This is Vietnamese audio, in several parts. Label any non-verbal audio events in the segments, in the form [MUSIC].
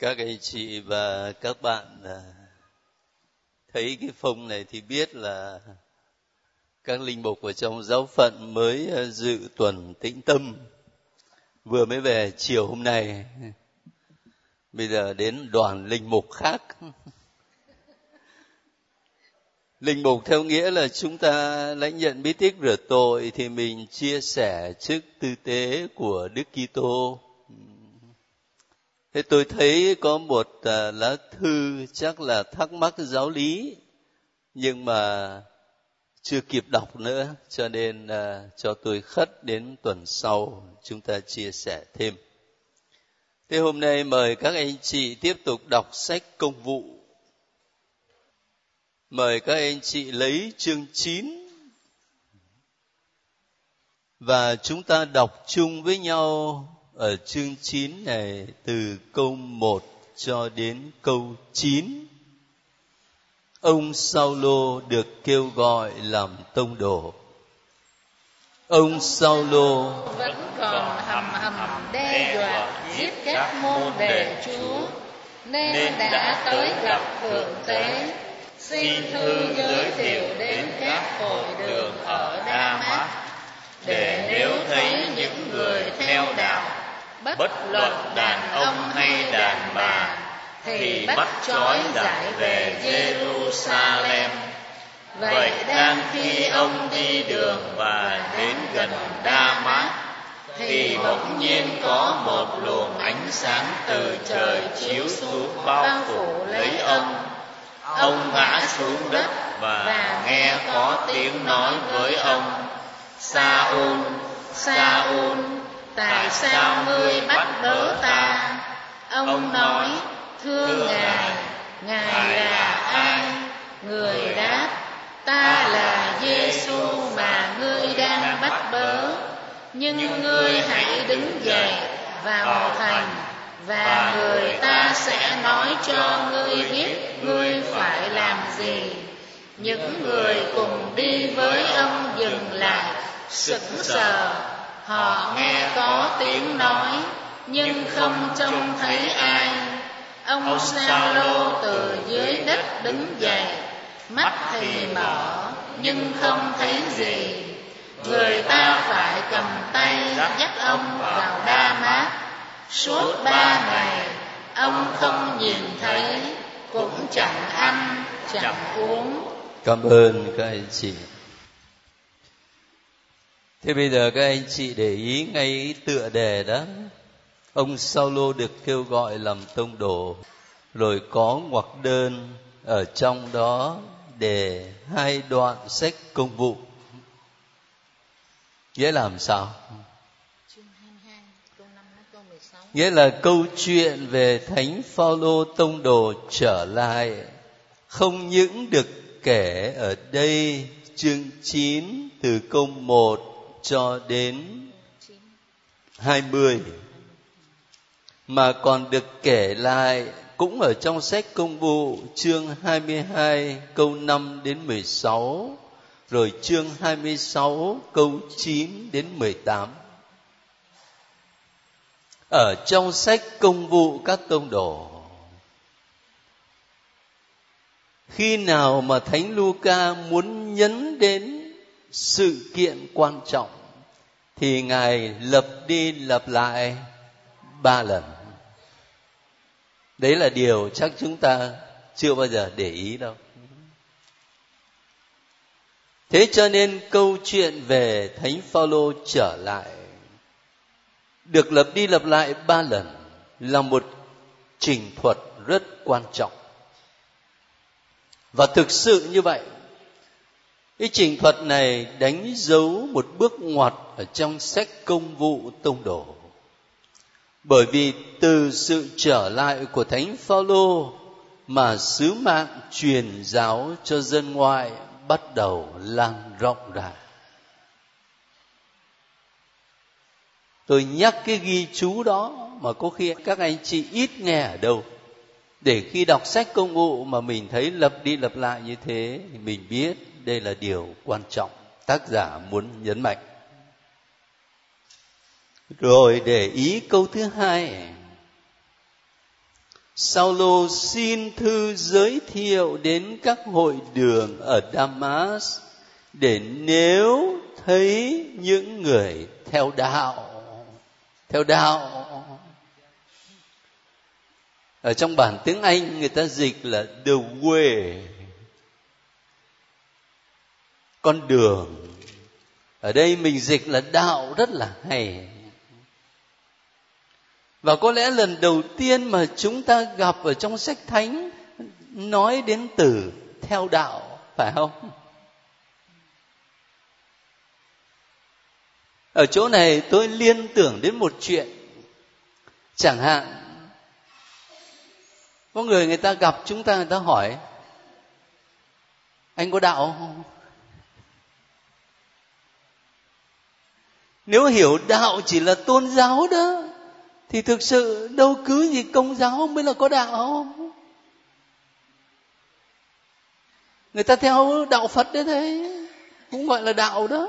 các anh chị và các bạn à, thấy cái phông này thì biết là các linh mục ở trong giáo phận mới à, dự tuần tĩnh tâm. Vừa mới về chiều hôm nay, bây giờ đến đoàn linh mục khác. Linh mục theo nghĩa là chúng ta lãnh nhận bí tích rửa tội thì mình chia sẻ chức tư tế của đức kitô thế tôi thấy có một à, lá thư chắc là thắc mắc giáo lý nhưng mà chưa kịp đọc nữa cho nên uh, cho tôi khất đến tuần sau chúng ta chia sẻ thêm. Thế hôm nay mời các anh chị tiếp tục đọc sách công vụ. Mời các anh chị lấy chương 9 và chúng ta đọc chung với nhau ở chương 9 này từ câu 1 cho đến câu 9. Ông Saulo được kêu gọi làm tông đồ. Ông Saulo vẫn còn hầm hầm đe dọa giết các môn đệ Chúa. Nên đã tới gặp thượng tế. Xin thư giới thiệu đến các hội đường ở Đa Mát để nếu thấy những người theo đạo bất luận đàn ông hay đàn bà thì bắt trói giải về Jerusalem. Vậy đang khi ông đi đường và đến gần Đa Mát, thì bỗng nhiên có một luồng ánh sáng từ trời chiếu xuống bao phủ lấy ông. Ông ngã xuống đất và nghe có tiếng nói với ông: Saul, Saul, tại sao ngươi bắt bớ ta? Ông nói, thưa ngài ngài là ai? Người đáp, ta là giêsu mà ngươi đang bắt bớ nhưng ngươi hãy đứng dậy, vào thành, và người ta sẽ nói cho ngươi biết ngươi phải làm gì. Những người cùng đi với ông dừng lại, sững sờ họ nghe có tiếng nói nhưng không trông thấy ai. ông sa lô từ dưới đất đứng dậy. mắt thì mở nhưng không thấy gì. người ta phải cầm tay dắt ông vào đa mát. suốt ba ngày ông không nhìn thấy cũng chẳng ăn chẳng uống. Cảm ơn các anh chị Thế bây giờ các anh chị để ý ngay tựa đề đó. Ông Saulo được kêu gọi làm tông đồ, rồi có ngoặc đơn ở trong đó để hai đoạn sách công vụ. Nghĩa làm sao? Nghĩa là câu chuyện về Thánh Phaolô tông đồ trở lại không những được kể ở đây chương 9 từ câu 1 cho đến 20 mà còn được kể lại cũng ở trong sách công vụ chương 22 câu 5 đến 16 rồi chương 26 câu 9 đến 18 ở trong sách công vụ các tông đồ, khi nào mà thánh Luca muốn nhấn đến sự kiện quan trọng thì ngài lập đi lập lại ba lần. Đấy là điều chắc chúng ta chưa bao giờ để ý đâu. Thế cho nên câu chuyện về thánh phaolô trở lại, được lập đi lập lại ba lần là một trình thuật rất quan trọng. Và thực sự như vậy cái trình thuật này đánh dấu một bước ngoặt ở trong sách công vụ tông đồ. Bởi vì từ sự trở lại của thánh phaolô mà sứ mạng truyền giáo cho dân ngoại bắt đầu lan rộng ra. Tôi nhắc cái ghi chú đó mà có khi các anh chị ít nghe ở đâu. Để khi đọc sách công vụ mà mình thấy lập đi lập lại như thế thì mình biết đây là điều quan trọng tác giả muốn nhấn mạnh. Rồi để ý câu thứ hai. Saulo xin thư giới thiệu đến các hội đường ở Damas để nếu thấy những người theo đạo theo đạo. Ở trong bản tiếng Anh người ta dịch là the way con đường. Ở đây mình dịch là đạo rất là hay. Và có lẽ lần đầu tiên mà chúng ta gặp ở trong sách thánh nói đến từ theo đạo, phải không? Ở chỗ này tôi liên tưởng đến một chuyện. Chẳng hạn, có người người ta gặp chúng ta, người ta hỏi, anh có đạo không? Nếu hiểu đạo chỉ là tôn giáo đó, thì thực sự đâu cứ gì công giáo mới là có đạo. Không người ta theo đạo phật đấy thế, cũng gọi là đạo đó.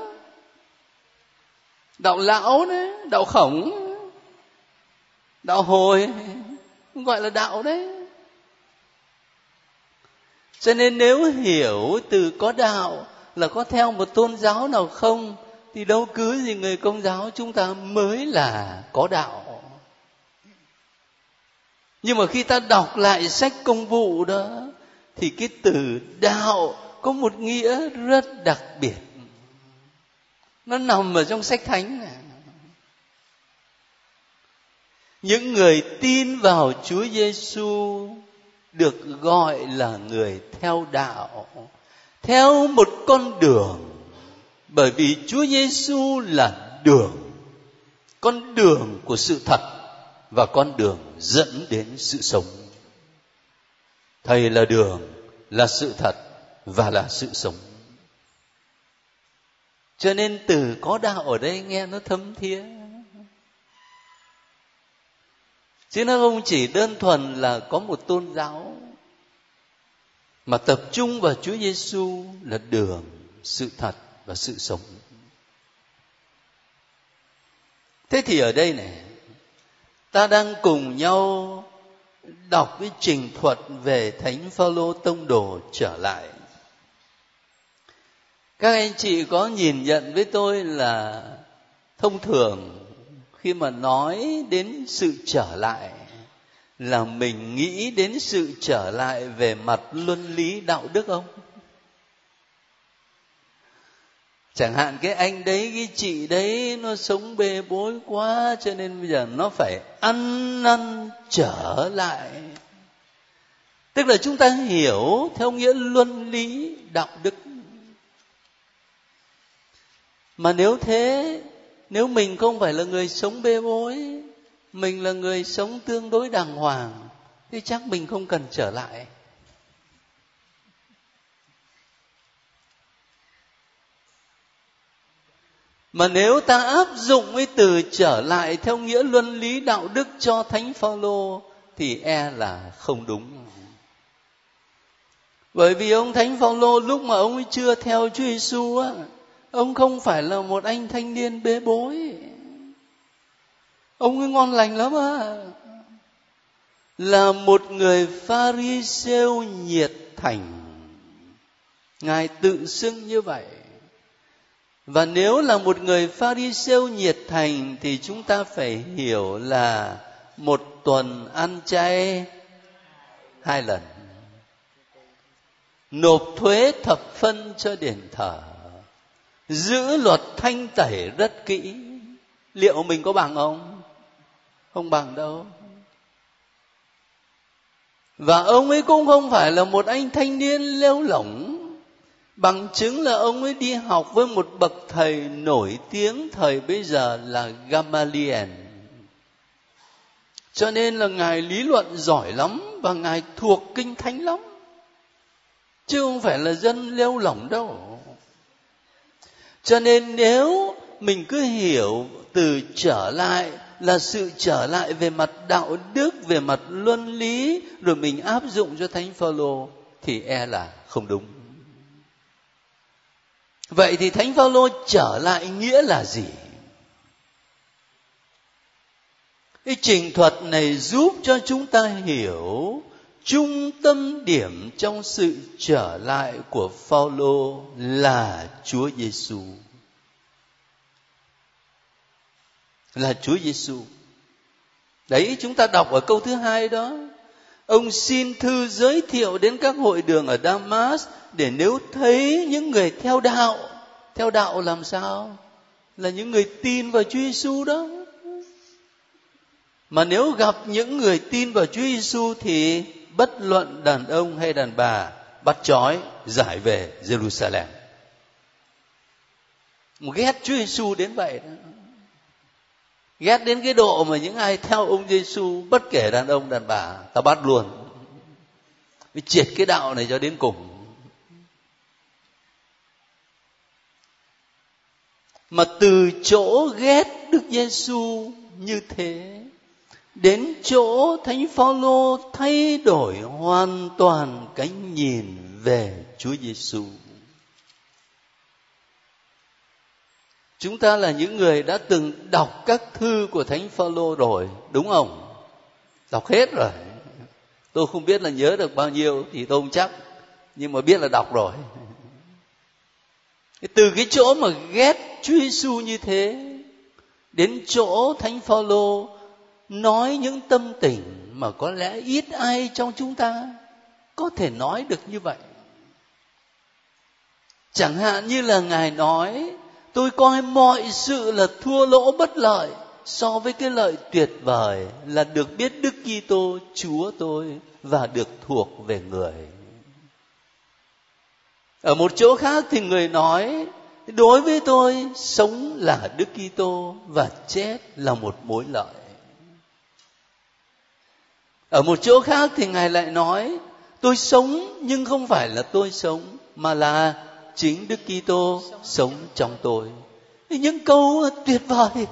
Đạo lão đấy, đạo khổng, đạo hồi, cũng gọi là đạo đấy. Cho nên nếu hiểu từ có đạo là có theo một tôn giáo nào không thì đâu cứ gì người công giáo chúng ta mới là có đạo. Nhưng mà khi ta đọc lại sách công vụ đó, thì cái từ đạo có một nghĩa rất đặc biệt. Nó nằm ở trong sách thánh này những người tin vào Chúa Giêsu được gọi là người theo đạo, theo một con đường bởi vì Chúa Giêsu là đường con đường của sự thật và con đường dẫn đến sự sống. Thầy là đường là sự thật và là sự sống. Cho nên từ có đạo ở đây nghe nó thấm thía. Chứ nó không chỉ đơn thuần là có một tôn giáo mà tập trung vào Chúa Giêsu là đường, sự thật và sự sống. Thế thì ở đây này, ta đang cùng nhau đọc cái trình thuật về Thánh Phaolô tông đồ trở lại. Các anh chị có nhìn nhận với tôi là thông thường khi mà nói đến sự trở lại là mình nghĩ đến sự trở lại về mặt luân lý đạo đức không chẳng hạn cái anh đấy, cái chị đấy, nó sống bê bối quá cho nên bây giờ nó phải ăn năn trở lại. Tức là chúng ta hiểu theo nghĩa luân lý, đạo đức. Mà nếu thế, nếu mình không phải là người sống bê bối, mình là người sống tương đối đàng hoàng, thì chắc mình không cần trở lại. Mà nếu ta áp dụng cái từ trở lại theo nghĩa luân lý đạo đức cho thánh phaolô, thì e là không đúng. Bởi vì ông thánh phaolô lúc mà ông ấy chưa theo Chúa Giêsu á, ông không phải là một anh thanh niên bế bối. Ông ấy ngon lành lắm à là một người pharisêu nhiệt thành. Ngài tự xưng như vậy và nếu là một người pha đi siêu nhiệt thành thì chúng ta phải hiểu là một tuần ăn chay hai lần. Nộp thuế thập phân cho đền thờ. Giữ luật thanh tẩy rất kỹ. Liệu mình có bằng không? Không bằng đâu. Và ông ấy cũng không phải là một anh thanh niên lêu lỏng bằng chứng là ông ấy đi học với một bậc thầy nổi tiếng thời bây giờ là Gamaliel. Cho nên là ngài lý luận giỏi lắm và ngài thuộc kinh thánh lắm. Chứ không phải là dân leo lỏng đâu. Cho nên nếu mình cứ hiểu từ trở lại là sự trở lại về mặt đạo đức, về mặt luân lý, rồi mình áp dụng cho thánh phaolô, thì e là không đúng vậy thì thánh phaolô trở lại nghĩa là gì cái trình thuật này giúp cho chúng ta hiểu trung tâm điểm trong sự trở lại của Phaolô là Chúa Giêsu. Là Chúa Giêsu. Đấy, chúng ta đọc ở câu thứ hai đó. Ông xin thư giới thiệu đến các hội đường ở Damas để nếu thấy những người theo đạo, theo đạo làm sao? Là những người tin vào Chúa Giêsu đó. Mà nếu gặp những người tin vào Chúa Giêsu thì bất luận đàn ông hay đàn bà bắt trói giải về Jerusalem. Ghét Chúa Giêsu đến vậy đó. Ghét đến cái độ mà những ai theo ông Giêsu bất kể đàn ông, đàn bà, ta bắt luôn. Vì triệt cái đạo này cho đến cùng. Mà từ chỗ ghét Đức Giêsu như thế, đến chỗ thánh phaolô thay đổi hoàn toàn cái nhìn về Chúa Giêsu. Chúng ta là những người đã từng đọc các thư của thánh phaolô rồi, đúng không? Đọc hết rồi. Tôi không biết là nhớ được bao nhiêu thì tôi không chắc, nhưng mà biết là đọc rồi. Từ cái chỗ mà ghét Chúa Giêsu như thế đến chỗ thánh phaolô nói những tâm tình mà có lẽ ít ai trong chúng ta có thể nói được như vậy chẳng hạn như là ngài nói tôi coi mọi sự là thua lỗ bất lợi so với cái lợi tuyệt vời là được biết Đức Kitô, Chúa tôi, và được thuộc về người. Ở một chỗ khác thì người nói, đối với tôi, sống là Đức Kitô và chết là một mối lợi ở một chỗ khác thì ngài lại nói, tôi sống nhưng không phải là tôi sống, mà là chính đức kitô sống trong tôi. Những câu tuyệt vời.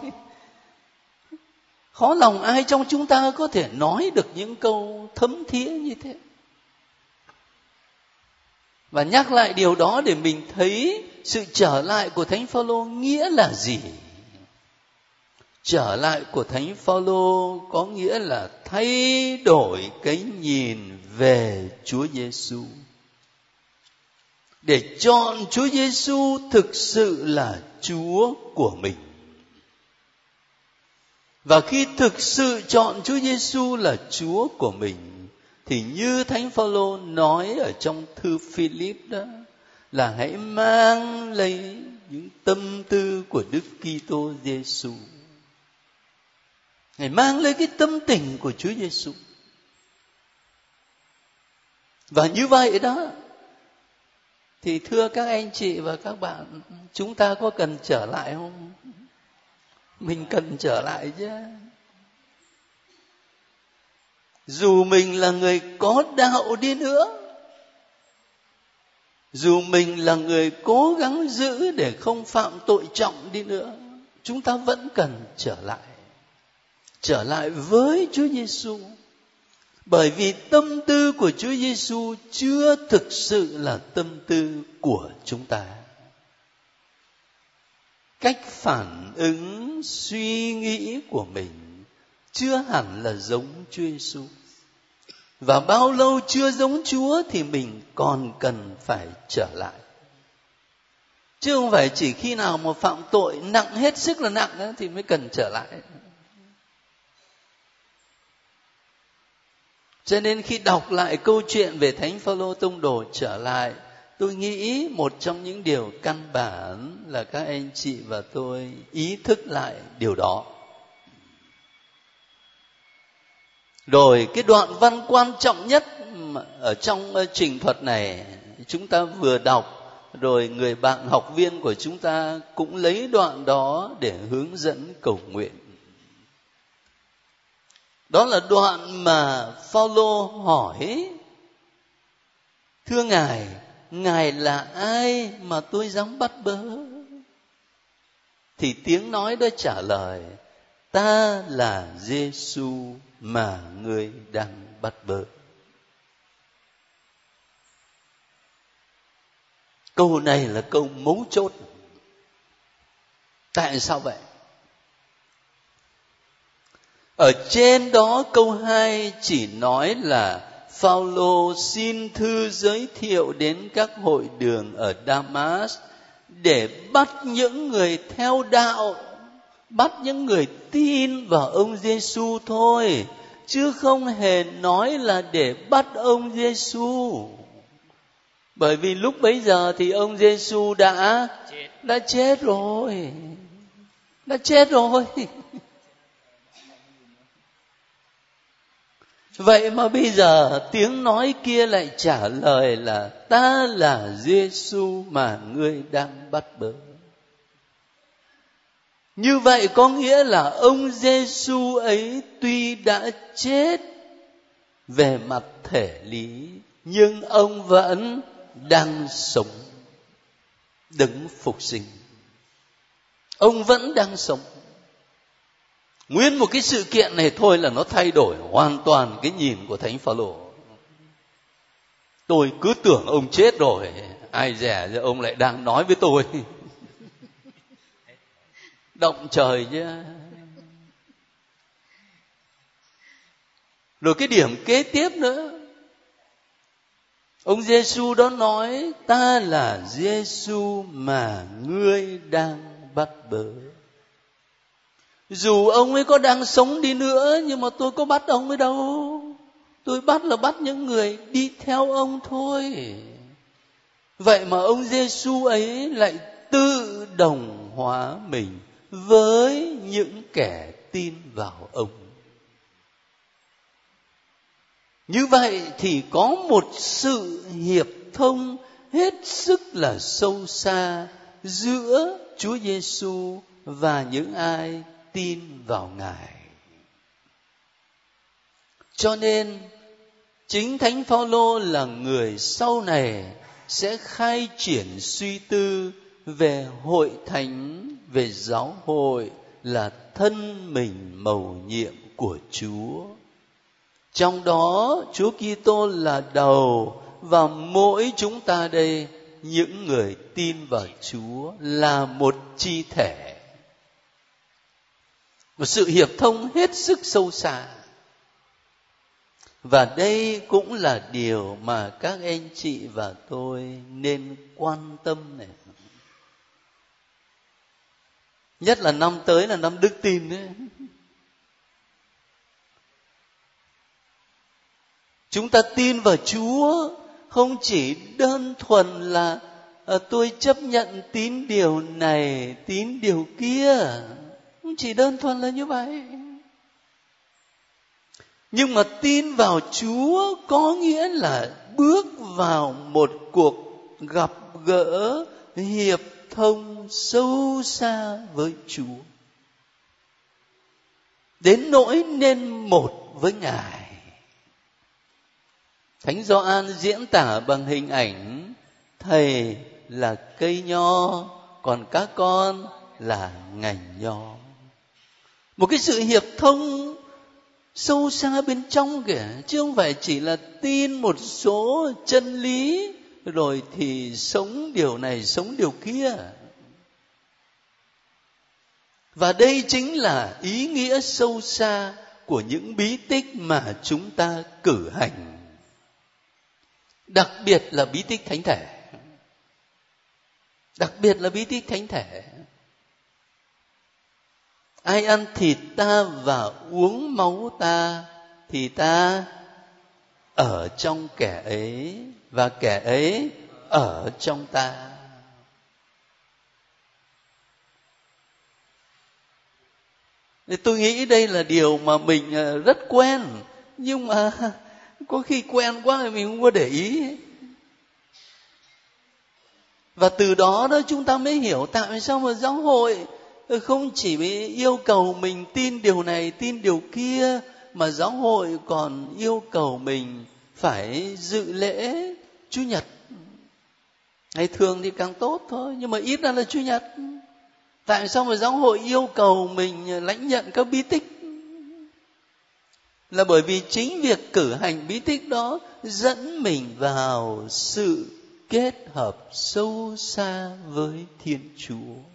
Khó lòng ai trong chúng ta có thể nói được những câu thấm thía như thế? Và nhắc lại điều đó để mình thấy sự trở lại của thánh phaolô nghĩa là gì? Trở lại của thánh phaolô có nghĩa là thay đổi cái nhìn về Chúa Giêsu để chọn Chúa Giêsu thực sự là Chúa của mình. Và khi thực sự chọn Chúa Giêsu là Chúa của mình, thì như Thánh Phaolô nói ở trong thư Philip đó, là hãy mang lấy những tâm tư của Đức Kitô Giêsu Ngài mang lấy cái tâm tình của Chúa Giêsu. Và như vậy đó thì thưa các anh chị và các bạn, chúng ta có cần trở lại không? Mình cần trở lại chứ. Dù mình là người có đạo đi nữa, dù mình là người cố gắng giữ để không phạm tội trọng đi nữa, chúng ta vẫn cần trở lại trở lại với Chúa Giêsu. Bởi vì tâm tư của Chúa Giêsu chưa thực sự là tâm tư của chúng ta. Cách phản ứng, suy nghĩ của mình chưa hẳn là giống Chúa Giêsu. Và bao lâu chưa giống Chúa thì mình còn cần phải trở lại. Chứ không phải chỉ khi nào mà phạm tội nặng hết sức là nặng thì mới cần trở lại. Cho nên khi đọc lại câu chuyện về thánh phaolô tông đồ trở lại, tôi nghĩ một trong những điều căn bản là các anh chị và tôi ý thức lại điều đó. Rồi, cái đoạn văn quan trọng nhất ở trong ờ, trình thuật này, chúng ta vừa đọc, rồi người bạn học viên của chúng ta cũng lấy đoạn đó để hướng dẫn cầu nguyện đó là đoạn mà Phaolô hỏi. Thưa ngài ngài là ai mà tôi dám bắt bớ? Thì tiếng nói đó trả lời, ta là Giêsu mà ngươi đang bắt bớ. Câu này là câu mấu chốt. Tại sao vậy? Ở trên đó câu 2 chỉ nói là Phaolô xin thư giới thiệu đến các hội đường ở Damas để bắt những người theo đạo, bắt những người tin vào ông Giêsu thôi, chứ không hề nói là để bắt ông Giêsu. Bởi vì lúc bấy giờ thì ông Giêsu đã đã chết rồi. Đã chết rồi. Vậy mà bây giờ tiếng nói kia lại trả lời là ta là Giêsu mà ngươi đang bắt bớ. Như vậy có nghĩa là ông Giêsu ấy tuy đã chết về mặt thể lý, nhưng ông vẫn đang sống, đứng phục sinh. Ông vẫn đang sống nguyên một cái sự kiện này thôi là nó thay đổi hoàn toàn cái nhìn của thánh phaolô. Tôi cứ tưởng ông chết rồi, ai rẻ giờ ông lại đang nói với tôi. [LAUGHS] Động trời chứ. Rồi cái điểm kế tiếp nữa. Ông giêsu đó nói, ta là giêsu mà ngươi đang bắt bớ dù ông ấy có đang sống đi nữa, nhưng mà tôi có bắt ông ấy đâu. Tôi bắt là bắt những người đi theo ông thôi. Vậy mà ông giêsu ấy lại tự đồng hóa mình với những kẻ tin vào ông. Như vậy thì có một sự hiệp thông hết sức là sâu xa giữa Chúa Giêsu và những ai tin vào ngài cho nên, chính thánh phaolô là người sau này sẽ khai triển suy tư về hội thánh, về giáo hội là thân mình mầu nhiệm của Chúa. Trong đó, Chúa Kitô là đầu và mỗi chúng ta đây, những người tin vào Chúa là một chi thể một sự hiệp thông hết sức sâu xa. Và đây cũng là điều mà các anh chị và tôi nên quan tâm này. Nhất là năm tới là năm đức tin đấy. Chúng ta tin vào chúa không chỉ đơn thuần là à, tôi chấp nhận tín điều này tín điều kia chỉ đơn thuần là như vậy. Nhưng mà tin vào chúa có nghĩa là bước vào một cuộc gặp gỡ, hiệp thông sâu xa với chúa. Đến nỗi nên một với ngài. Thánh gioan diễn tả bằng hình ảnh, thầy là cây nho, còn các con là ngành nho một cái sự hiệp thông sâu xa bên trong kìa, chứ không phải chỉ là tin một số chân lý, rồi thì sống điều này, sống điều kia. Và đây chính là ý nghĩa sâu xa của những bí tích mà chúng ta cử hành. Đặc biệt là bí tích thánh thể. Đặc biệt là bí tích thánh thể ai ăn thịt ta và uống máu ta, thì ta ở trong kẻ ấy, và kẻ ấy ở trong ta. Thì tôi nghĩ đây là điều mà mình ờ, rất quen, nhưng mà [LAUGHS] có khi quen quá thì mình không có để ý. Và từ đó đó chúng ta mới hiểu tại sao mà giáo hội không chỉ yêu cầu mình tin điều này, tin điều kia, mà giáo hội còn yêu cầu mình phải dự lễ chủ nhật. Ngày thường thì càng tốt thôi, nhưng mà ít ra là chủ nhật. Tại sao mà giáo hội yêu cầu mình lãnh nhận các bí tích? Là bởi vì chính việc cử hành bí tích đó dẫn mình vào sự kết hợp sâu xa với thiên chúa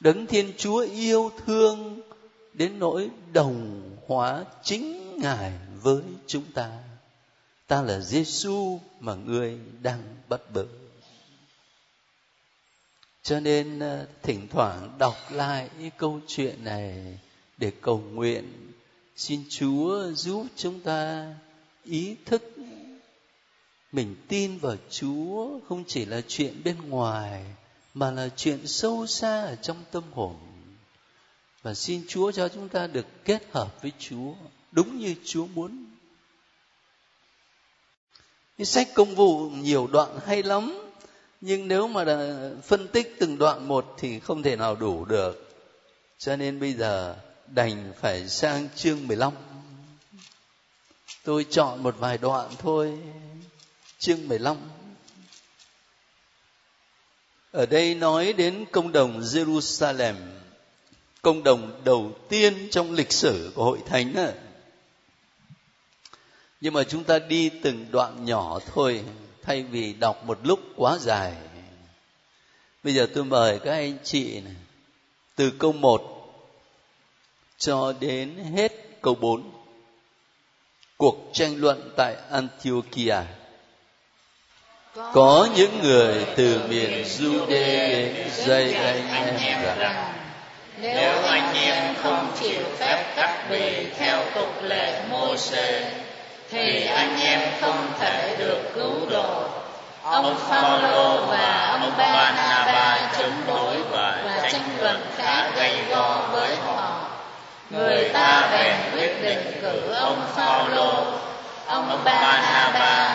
đấng thiên chúa yêu thương đến nỗi đồng hóa chính ngài với chúng ta. Ta là Giêsu mà ngươi đang bắt bớ. Cho nên ờ, thỉnh thoảng đọc lại câu chuyện này để cầu nguyện, xin chúa giúp chúng ta ý thức mình tin vào chúa không chỉ là chuyện bên ngoài mà là chuyện sâu xa ở trong tâm hồn. Và xin chúa cho chúng ta được kết hợp với chúa, đúng như chúa muốn. Cái sách công vụ nhiều đoạn hay lắm, nhưng nếu mà phân tích từng đoạn một thì không thể nào đủ được. Cho nên bây giờ đành phải sang chương 15 tôi chọn một vài đoạn thôi. Chương 15 ở đây nói đến công đồng Jerusalem, công đồng đầu tiên trong lịch sử của hội thánh à. nhưng mà chúng ta đi từng đoạn nhỏ thôi, thay vì đọc một lúc quá dài. Bây giờ tôi mời các anh chị này, từ câu 1 cho đến hết câu 4 cuộc tranh luận tại Antiochia có những người từ miền Jude đến dây anh em rằng, nếu anh em không chịu phép cắt bì theo tục lệ Mô-xê thì anh em không thể được cứu độ. Ông Phaolô và ông Barnabas chống đối và tranh luận khá gay go với họ. Người ta bèn quyết định cử ông Phaolô. Ông Barnabas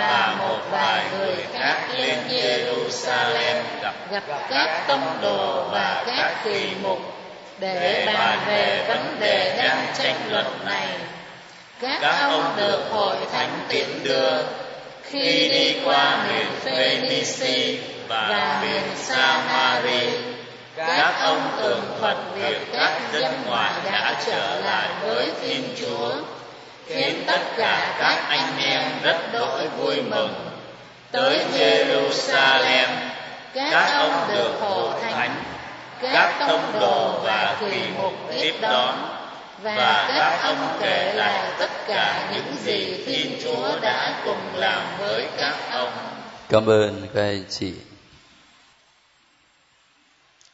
và một vài người khác lên Jerusalem gặp, gặp các tông đồ và các kỳ mục để bàn về vấn đề đang tranh luận này. Các ông được hội thánh tiễn đưa. khi đi qua miền Phoenici và miền Samari các ông tường thuật việc các dân ngoại đã trở lại với Thiên Chúa khiến tất cả các anh em rất đổi vui mừng. Tới Jerusalem các ông được hội thánh các tông đồ và kỳ mục tiếp đón. và các ông kể lại tất cả những gì Thiên Chúa đã cùng làm với các ông. Cảm ơn các anh chị.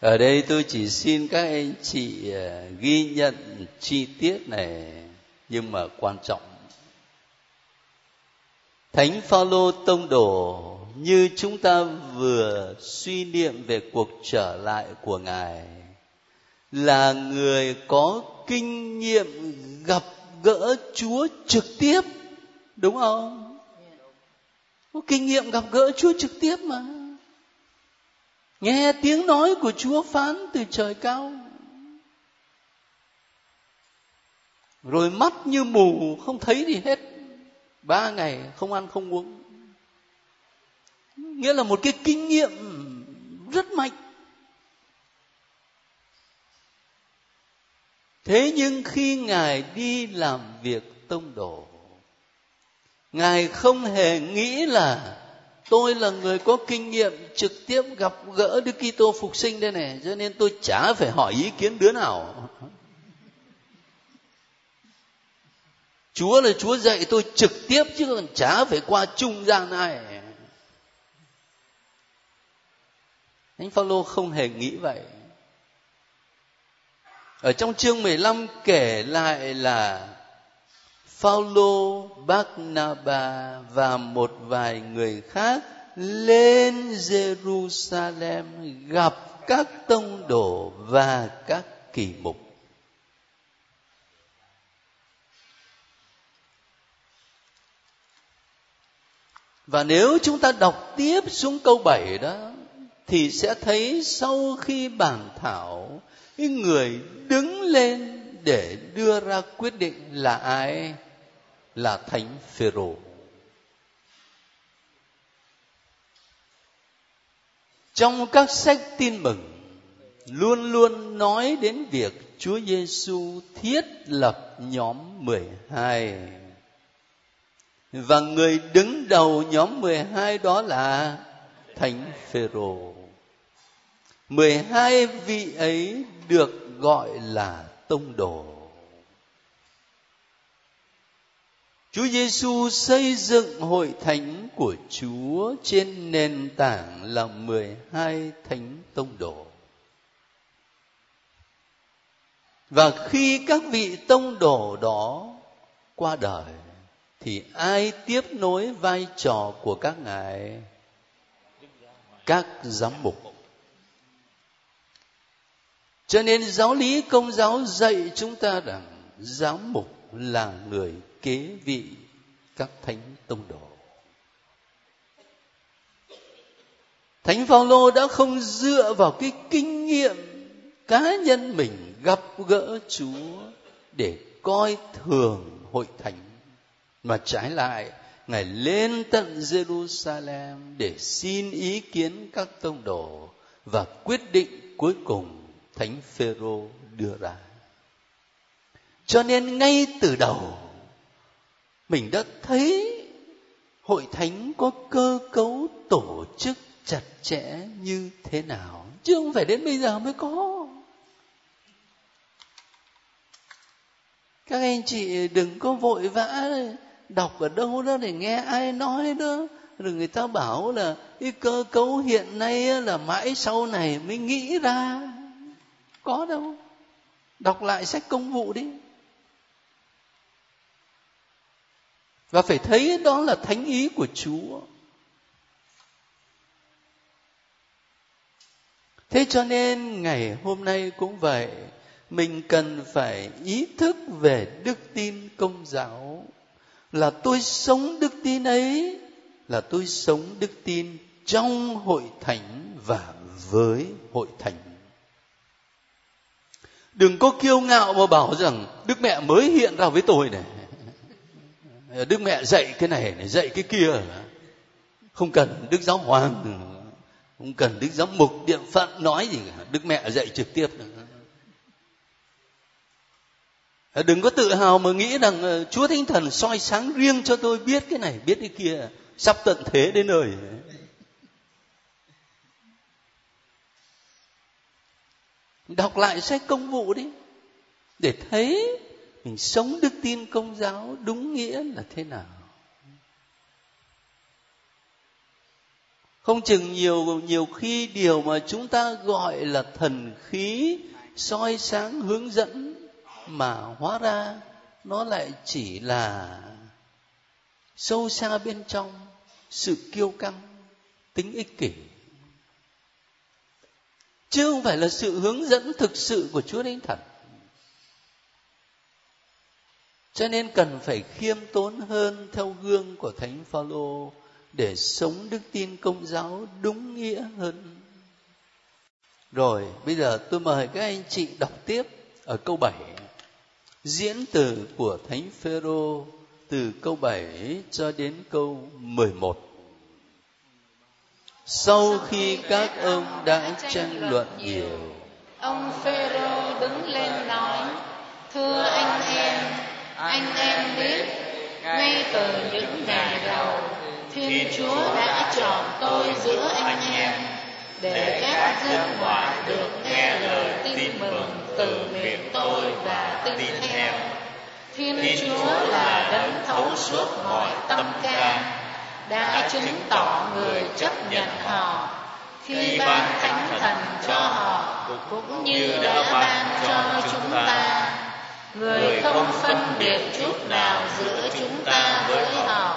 Ở đây tôi chỉ xin các anh chị à, ghi nhận chi tiết này nhưng mà quan trọng. Thánh Phaolô tông đồ như chúng ta vừa suy niệm về cuộc trở lại của ngài, là người có kinh nghiệm gặp gỡ Chúa trực tiếp, đúng không? Có kinh nghiệm gặp gỡ Chúa trực tiếp mà. Nghe tiếng nói của Chúa phán từ trời cao. Rồi mắt như mù không thấy gì hết. Ba ngày không ăn không uống. Nghĩa là một cái kinh nghiệm rất mạnh thế nhưng khi ngài đi làm việc tông đồ ngài không hề nghĩ là tôi là người có kinh nghiệm trực tiếp gặp gỡ Đức Kitô phục sinh đây này, cho nên tôi chả phải hỏi ý kiến đứa nào. Chúa là Chúa dạy tôi trực tiếp chứ còn chả phải qua trung gian ai. Thánh Phaolô không hề nghĩ vậy ở trong chương 15 kể lại là Phaolô, Barnaba và một vài người khác lên Jerusalem gặp các tông đồ và các kỳ mục. Và nếu chúng ta đọc tiếp xuống câu 7 đó, thì sẽ thấy sau khi bàn thảo cái người đứng lên để đưa ra quyết định là ai? Là thánh phêrô. Trong các sách tin mừng, luôn luôn nói đến việc Chúa Giêsu thiết lập nhóm 12 và người đứng đầu nhóm 12 đó là Thánh Phêrô. 12 vị ấy được gọi là tông đồ Chúa Giêsu xây dựng hội thánh của Chúa trên nền tảng là 12 thánh tông đồ. Và khi các vị tông đồ đó qua đời thì ai tiếp nối vai trò của các ngài? Các giám mục. Cho nên giáo lý công giáo dạy chúng ta rằng giám mục là người kế vị các thánh tông đồ. Thánh Phaolô đã không dựa vào cái kinh nghiệm cá nhân mình gặp gỡ Chúa để coi thường hội thánh mà trái lại, ngài lên tận Jerusalem để xin ý kiến các tông đồ và quyết định cuối cùng thánh Phêrô đưa ra. Cho nên ngay từ đầu, mình đã thấy hội thánh có cơ cấu tổ chức chặt chẽ như thế nào chứ không phải đến bây giờ mới có các anh chị đừng có vội vã đọc ở đâu đó để nghe ai nói đó. Rồi người ta bảo là cái cơ cấu hiện nay là mãi sau này mới nghĩ ra. Có đâu. Đọc lại sách công vụ đi. Và phải thấy đó là thánh ý của chúa. Thế cho nên ngày hôm nay cũng vậy, mình cần phải ý thức về đức tin công giáo là tôi sống đức tin ấy, là tôi sống đức tin trong hội thánh và với hội thánh. Đừng có kiêu ngạo mà bảo rằng đức mẹ mới hiện ra với tôi này. [LAUGHS] Đức mẹ dạy cái này này, dạy cái kia. Không cần đức giáo hoàng, không cần đức giám mục điện phận nói gì cả. Đức mẹ dạy trực tiếp. Ờ, đừng có tự hào mà nghĩ rằng ờ, chúa thánh thần soi sáng riêng cho tôi biết cái này, biết cái kia, sắp tận thế đến nơi. Đọc lại sách công vụ đi. Để thấy mình sống đức tin công giáo đúng nghĩa là thế nào. Không chừng nhiều nhiều khi điều mà chúng ta gọi là thần khí soi sáng hướng dẫn mà hóa ra nó lại chỉ là sâu xa bên trong sự kiêu căng, tính ích kỷ. Chứ không phải là sự hướng dẫn thực sự của chúa đến thật. cho nên cần phải khiêm tốn hơn theo gương của thánh phaolô để sống đức tin công giáo đúng nghĩa hơn. Rồi, bây giờ tôi mời các anh chị đọc tiếp ở câu 7 diễn từ của thánh phêrô từ câu 7 cho đến câu 11 sau khi các ông đã tranh luận nhiều, ông phêrô đứng lên nói, thưa anh em anh em biết, ngay từ những ngày đầu, thiên chúa đã chọn tôi giữa anh em để các dân ngoại được nghe lời tin mừng từ miệng tôi và tin theo. thiên chúa là đấng thấu suốt mọi tâm can đã chứng tỏ người chấp nhận họ. khi ban thánh thần cho họ cũng như đã ban cho chúng ta. người không phân biệt chút nào giữa chúng ta với họ.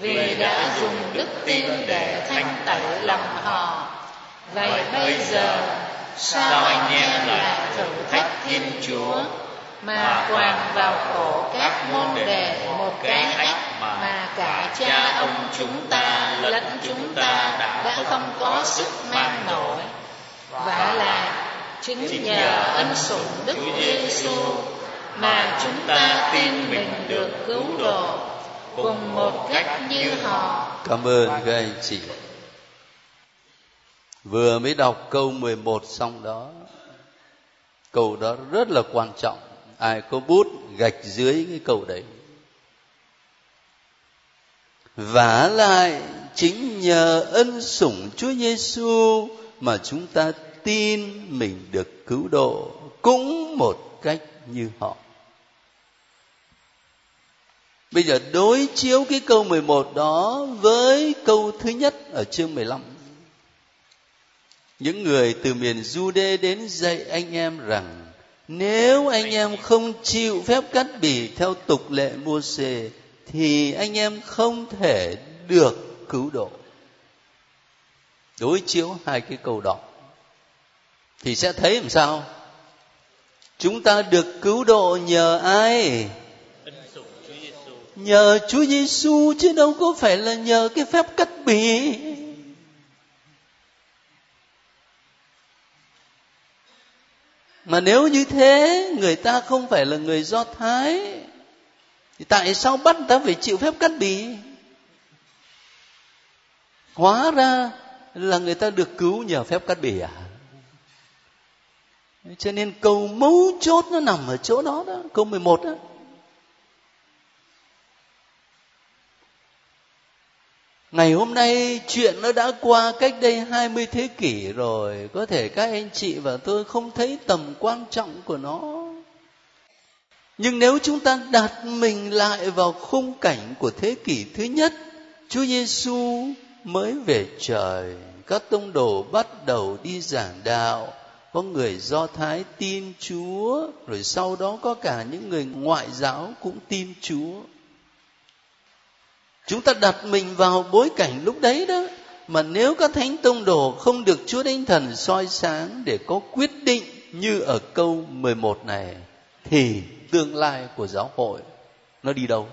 vì đã dùng đức tin để thanh tẩy lòng họ vậy bây giờ sao anh em lại thử thách thiên chúa mà quàng vào cổ các môn đề một cái ách mà cả cha ông chúng ta lẫn chúng ta đã không có sức mang nổi và là chính nhờ ân sủng đức giêsu mà chúng ta tin mình được cứu độ cùng một cách như họ. Cảm ơn các anh chị. Vừa mới đọc câu 11 xong đó. Câu đó rất là quan trọng. Ai có bút gạch dưới cái câu đấy. Vả lại chính nhờ ân sủng Chúa Giêsu mà chúng ta tin mình được cứu độ cũng một cách như họ Bây giờ đối chiếu cái câu 11 đó với câu thứ nhất ở chương 15. Những người từ miền Jude đến dạy anh em rằng, nếu anh em không chịu phép cắt bì theo tục lệ mua xê thì anh em không thể được cứu độ. Đối chiếu hai cái câu đó, thì sẽ thấy làm sao? Chúng ta được cứu độ nhờ ai? nhờ Chúa Giêsu chứ đâu có phải là nhờ cái phép cắt bì. Mà nếu như thế người ta không phải là người Do Thái thì tại sao bắt ta phải chịu phép cắt bì? Hóa ra là người ta được cứu nhờ phép cắt bì à? Cho nên câu mấu chốt nó nằm ở chỗ đó đó, câu 11 đó. Ngày hôm nay chuyện nó đã qua cách đây 20 thế kỷ rồi, có thể các anh chị và tôi không thấy tầm quan trọng của nó. Nhưng nếu chúng ta đặt mình lại vào khung cảnh của thế kỷ thứ nhất, Chúa Giêsu mới về trời, các tông đồ bắt đầu đi giảng đạo, có người Do Thái tin Chúa, rồi sau đó có cả những người ngoại giáo cũng tin Chúa chúng ta đặt mình vào bối cảnh lúc đấy đó, mà nếu các thánh tông đồ không được Chúa Thánh Thần soi sáng để có quyết định như ở câu 11 này, thì tương lai của giáo hội nó đi đâu?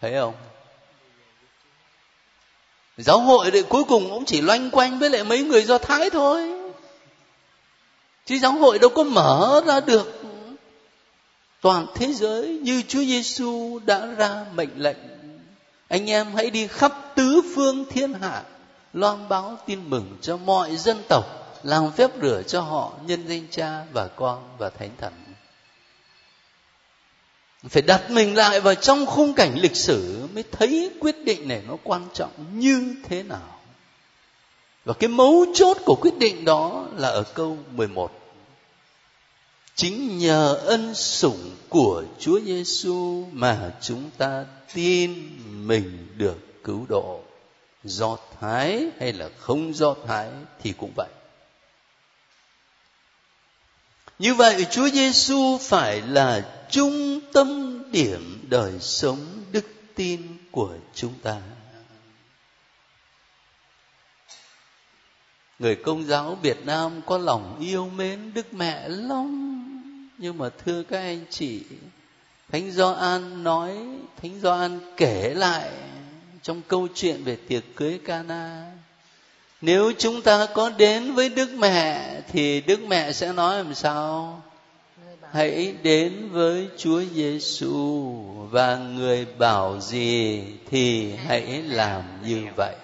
Thấy không? Giáo hội thì cuối cùng cũng chỉ loanh quanh với lại mấy người Do Thái thôi. Chứ giáo hội đâu có mở ra được toàn thế giới như Chúa Giêsu đã ra mệnh lệnh. Anh em hãy đi khắp tứ phương thiên hạ loan báo tin mừng cho mọi dân tộc, làm phép rửa cho họ nhân danh Cha và Con và Thánh Thần. Phải đặt mình lại vào trong khung cảnh lịch sử mới thấy quyết định này nó quan trọng như thế nào. Và cái mấu chốt của quyết định đó là ở câu 11 chính nhờ ân sủng của Chúa Giêsu mà chúng ta tin mình được cứu độ. Do thái hay là không do thái thì cũng vậy. Như vậy, Chúa Giêsu phải là trung tâm điểm đời sống đức tin của chúng ta. Người công giáo Việt Nam có lòng yêu mến Đức Mẹ lắm nhưng mà thưa các anh chị, thánh gioan nói, thánh gioan kể lại trong câu chuyện về tiệc cưới cana. Nếu chúng ta có đến với đức mẹ thì đức mẹ sẽ nói làm sao? Hãy đến với chúa giêsu và người bảo gì thì hãy làm như vậy.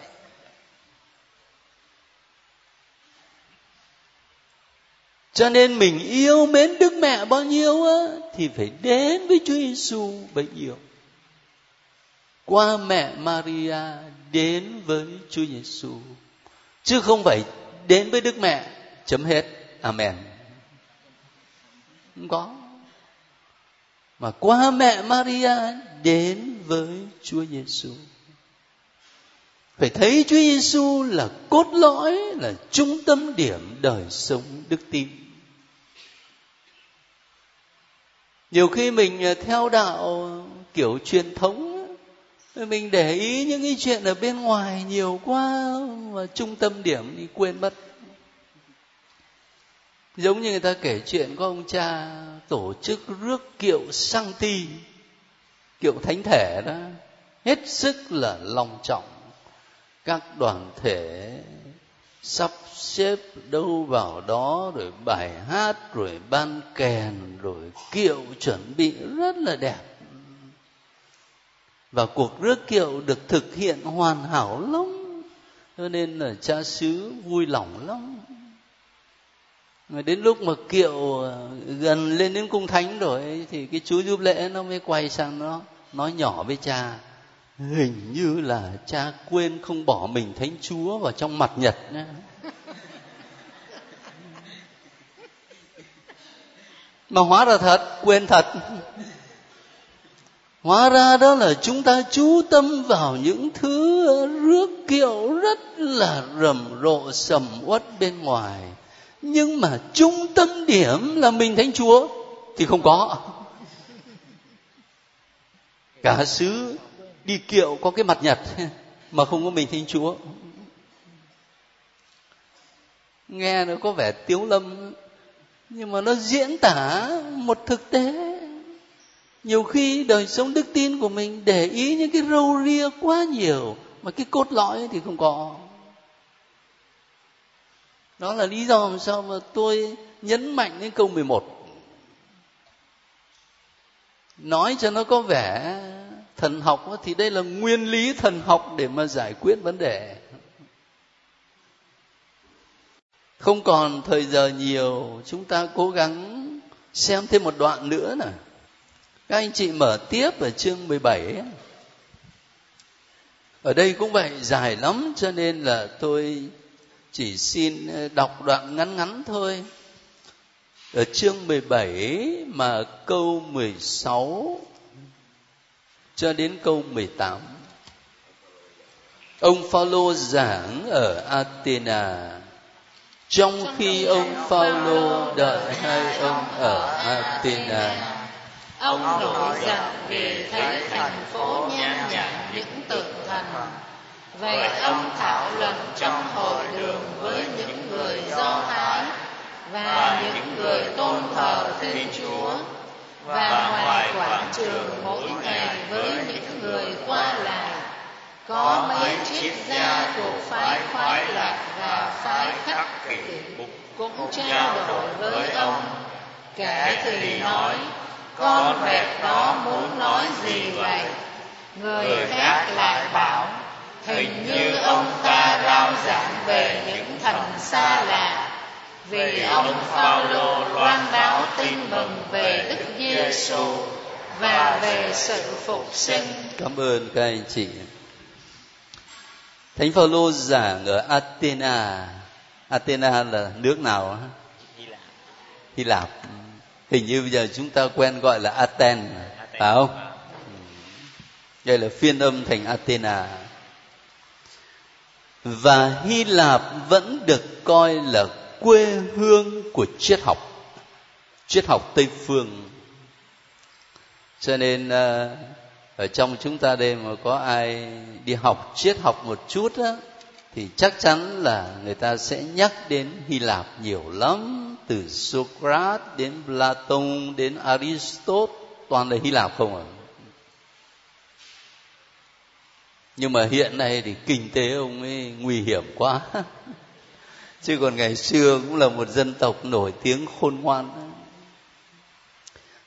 Cho nên mình yêu mến đức mẹ bao nhiêu á thì phải đến với chúa giêsu bấy nhiêu. Qua mẹ maria đến với chúa giêsu chứ không phải đến với đức mẹ chấm hết. Amen. Không có. Mà qua mẹ maria đến với chúa giêsu phải thấy Chúa Giêsu là cốt lõi, là trung tâm điểm đời sống đức tin. Nhiều khi mình ờ, theo đạo, kiểu, truyền thống, mình để ý những cái chuyện ở bên ngoài nhiều quá mà trung tâm điểm đi quên mất. Giống như người ta kể chuyện có ông cha tổ chức rước kiệu sang ti, kiệu thánh thể đó, hết sức là long trọng. Các đoàn thể sắp xếp đâu vào đó rồi bài hát, rồi ban kèn, rồi kiệu chuẩn bị rất là đẹp. Và cuộc rước kiệu được thực hiện hoàn hảo lắm, cho nên là cha xứ vui lòng lắm. Mà đến lúc mà kiệu à, gần lên đến cung thánh rồi thì cái chú giúp lễ nó mới quay sang nó nói nhỏ với cha hình như là cha quên không bỏ mình thánh chúa vào trong mặt nhật mà hóa ra thật, quên thật. Hóa ra đó là chúng ta chú tâm vào những thứ rước kiệu rất là rầm rộ, sầm uất bên ngoài. Nhưng mà trung tâm điểm là mình thánh chúa thì không có. Cả xứ đi kiệu có cái mặt nhật mà không có mình thiên chúa. Nghe nó có vẻ tiếu lâm, nhưng mà nó diễn tả một thực tế. Nhiều khi đời sống đức tin của mình để ý những cái râu ria quá nhiều, mà cái cốt lõi thì không có. Đó là lý do làm sao mà tôi nhấn mạnh đến câu 11 nói cho nó có vẻ thần học thì đây là nguyên lý thần học để mà giải quyết vấn đề. Không còn thời giờ nhiều, chúng ta cố gắng xem thêm một đoạn nữa nè. Các anh chị mở tiếp ở chương 17 ở đây cũng vậy, dài lắm, cho nên là tôi chỉ xin ờ, đọc đoạn ngắn ngắn thôi. Ở chương 17 mà câu 16 cho đến câu 18 ông Phaolô giảng ở Athena. Trong khi ông Phaolô đợi hai ông ở Athena ông nổi giận vì thấy thành phố nhan nhản những tượng thần. Vậy ông thảo luận trong hội đường với những người do thái và những người tôn thờ thiên chúa và ngoài quảng trường mỗi ngày với những người qua lại, có mấy triết gia thuộc phái khoái lạc và phái khắc kỷ cũng trao đổi với ông. Kẻ thì nói, con vẹt đó muốn nói gì vậy? Người khác lại bảo, hình như ông ta rao giảng về những thần xa lạ vì ông Phaolô loan báo tin mừng về Đức Giêsu và về sự phục sinh. Cảm ơn các anh chị. Thánh Phaolô giảng ở Athena. Athena là nước nào? Hy Lạp. Hy Lạp hình như bây giờ chúng ta quen gọi là Aten phải không đây là phiên âm thành Athena và Hy Lạp vẫn được coi là quê hương của triết học triết học Tây phương. Cho nên ờ, ở trong chúng ta đây mà có ai đi học triết học một chút á, thì chắc chắn là người ta sẽ nhắc đến Hy Lạp nhiều lắm từ Socrates đến Plato đến Aristotle toàn là Hy Lạp không à nhưng mà hiện nay thì kinh tế ông ấy nguy hiểm quá. [LAUGHS] chứ còn ngày xưa cũng là một dân tộc nổi tiếng khôn ngoan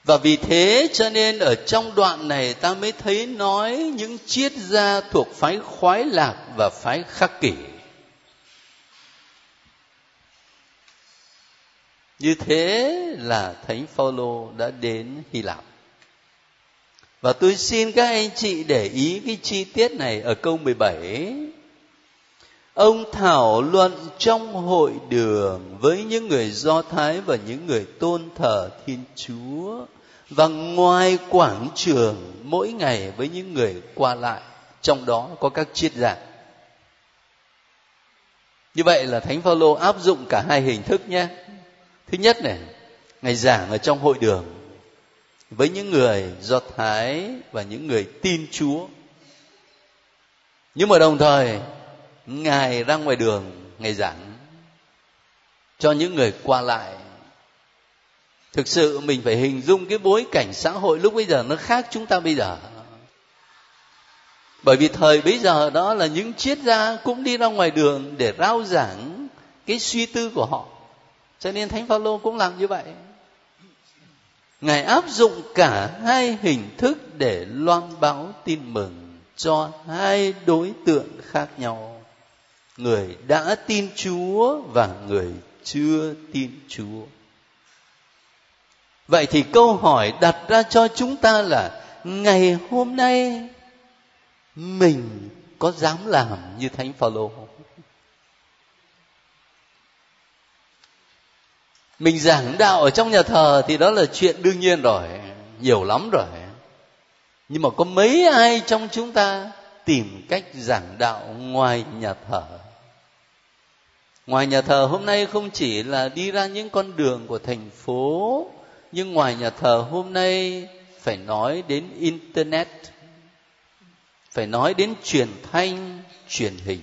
và vì thế cho nên ở trong đoạn này ta mới thấy nói những triết gia thuộc phái khoái lạc và phái khắc kỷ Như thế là Thánh Phaolô đã đến Hy Lạp. Và tôi xin các anh chị để ý cái chi tiết này ở câu 17. Ông thảo luận trong hội đường với những người Do Thái và những người tôn thờ Thiên Chúa. Và ngoài quảng trường mỗi ngày với những người qua lại, trong đó có các triết gia như vậy là thánh phaolô áp dụng cả hai hình thức nhé. Thứ nhất này, ngày giảng ở trong hội đường với những người do thái và những người tin chúa. Nhưng mà đồng thời ngài ra ngoài đường, ngài giảng cho những người qua lại. Thực sự mình phải hình dung cái bối cảnh xã hội lúc bây giờ nó khác chúng ta bây giờ. Bởi vì thời bây giờ đó là những triết gia cũng đi ra ngoài đường để rao giảng cái suy tư của họ. Cho nên thánh phaolô cũng làm như vậy. Ngài áp dụng cả hai hình thức để loan báo tin mừng cho hai đối tượng khác nhau người đã tin chúa và người chưa tin chúa. Vậy thì câu hỏi đặt ra cho chúng ta là ngày hôm nay mình có dám làm như thánh phaolô không? Mình giảng đạo ở trong nhà thờ thì đó là chuyện đương nhiên rồi, nhiều lắm rồi. Nhưng mà có mấy ai trong chúng ta tìm cách giảng đạo ngoài nhà thờ? Ngoài nhà thờ hôm nay không chỉ là đi ra những con đường của thành phố, nhưng ngoài nhà thờ hôm nay phải nói đến internet, phải nói đến truyền thanh, truyền hình.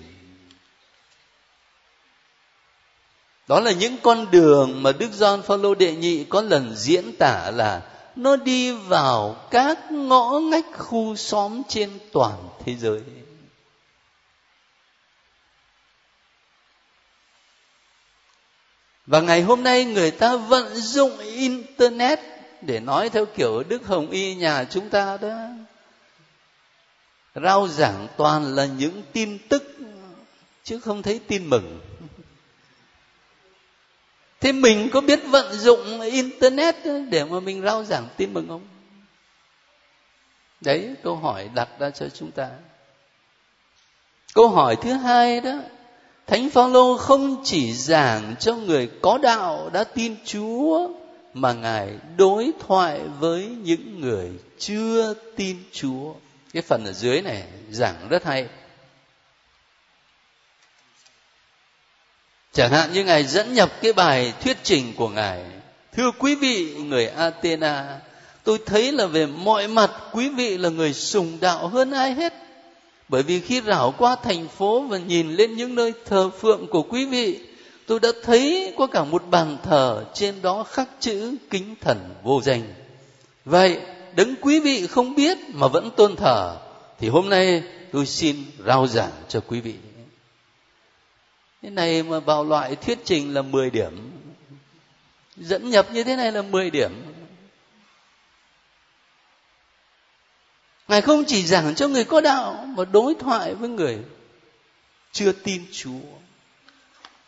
Đó là những con đường mà đức John Phaolô đệ nhị có lần diễn tả là nó đi vào các ngõ ngách khu xóm trên toàn thế giới. Và ngày hôm nay người ta vận dụng internet để nói theo kiểu đức hồng y nhà chúng ta đó. Rao giảng toàn là những tin tức, chứ không thấy tin mừng. Thế mình có biết vận dụng internet để mà mình rao giảng tin mừng không? Đấy, câu hỏi đặt ra cho chúng ta. Câu hỏi thứ hai đó thánh phaolô không chỉ giảng cho người có đạo đã tin chúa, mà ngài đối thoại với những người chưa tin chúa. Cái phần ở dưới này giảng rất hay. Chẳng hạn như ngài dẫn nhập cái bài thuyết trình của ngài, thưa quý vị người athena, tôi thấy là về mọi mặt quý vị là người sùng đạo hơn ai hết bởi vì khi rảo qua thành phố và nhìn lên những nơi thờ phượng của quý vị, tôi đã thấy có cả một bàn thờ trên đó khắc chữ kính thần vô danh. Vậy, đấng quý vị không biết mà vẫn tôn thờ, thì hôm nay tôi xin rao giảng cho quý vị. Thế này mà vào loại thuyết trình là 10 điểm. Dẫn nhập như thế này là 10 điểm. Ngài không chỉ giảng cho người có đạo, mà đối thoại với người chưa tin Chúa.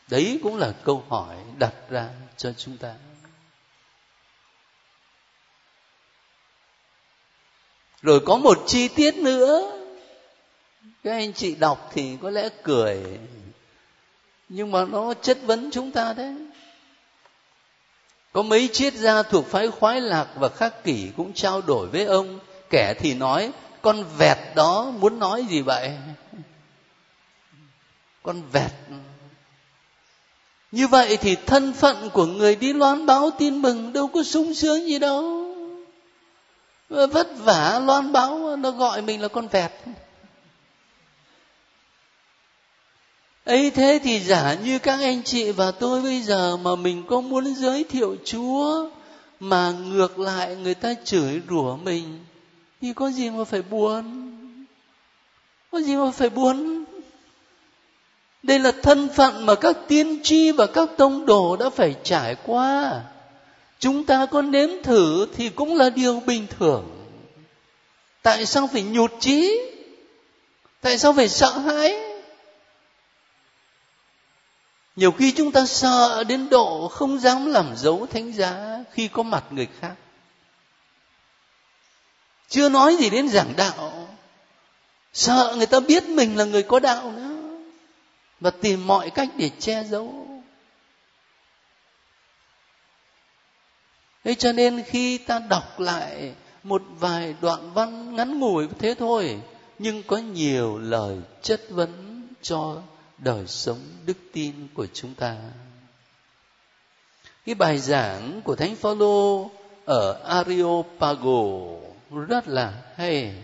Đấy cũng là câu hỏi đặt ra cho chúng ta. Rồi có một chi tiết nữa các anh chị đọc thì có lẽ cười, nhưng mà nó chất vấn chúng ta đấy có mấy triết gia thuộc phái khoái lạc và khắc kỷ cũng trao đổi với ông kẻ thì nói, con vẹt đó muốn nói gì vậy? Con vẹt. Như vậy thì thân phận của người đi loan báo tin mừng đâu có sung sướng gì đâu. Vất vả loan báo, nó gọi mình là con vẹt. Ấy thế thì giả như các anh chị và tôi bây giờ mà mình có muốn giới thiệu chúa mà ngược lại người ta chửi rủa mình thì có gì mà phải buồn? Có gì mà phải buồn? Đây là thân phận mà các tiên tri và các tông đồ đã phải trải qua. Chúng ta có nếm thử thì cũng là điều bình thường. Tại sao phải nhụt chí? Tại sao phải sợ hãi? Nhiều khi chúng ta sợ đến độ không dám làm dấu thánh giá khi có mặt người khác chưa nói gì đến giảng đạo. Sợ người ta biết mình là người có đạo nữa. Và tìm mọi cách để che giấu. Thế cho nên khi ta đọc lại một vài đoạn văn ngắn ngủi thế thôi, nhưng có nhiều lời chất vấn cho đời sống đức tin của chúng ta. Cái bài giảng của thánh phaolô ở areopago rất là hay.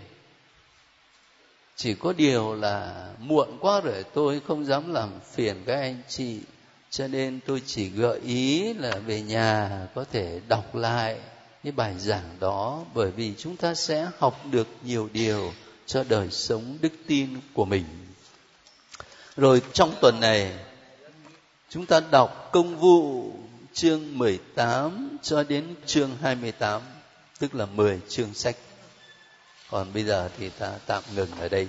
Chỉ có điều là muộn quá rồi, tôi không dám làm phiền các anh chị. Cho nên tôi chỉ gợi ý là về nhà có thể đọc lại cái bài giảng đó, bởi vì chúng ta sẽ học được nhiều điều cho đời sống đức tin của mình. Rồi trong tuần này, chúng ta đọc công vụ chương 18 cho đến chương 28 tức là 10 chương sách. Còn bây giờ thì ta tạm ngừng ở đây.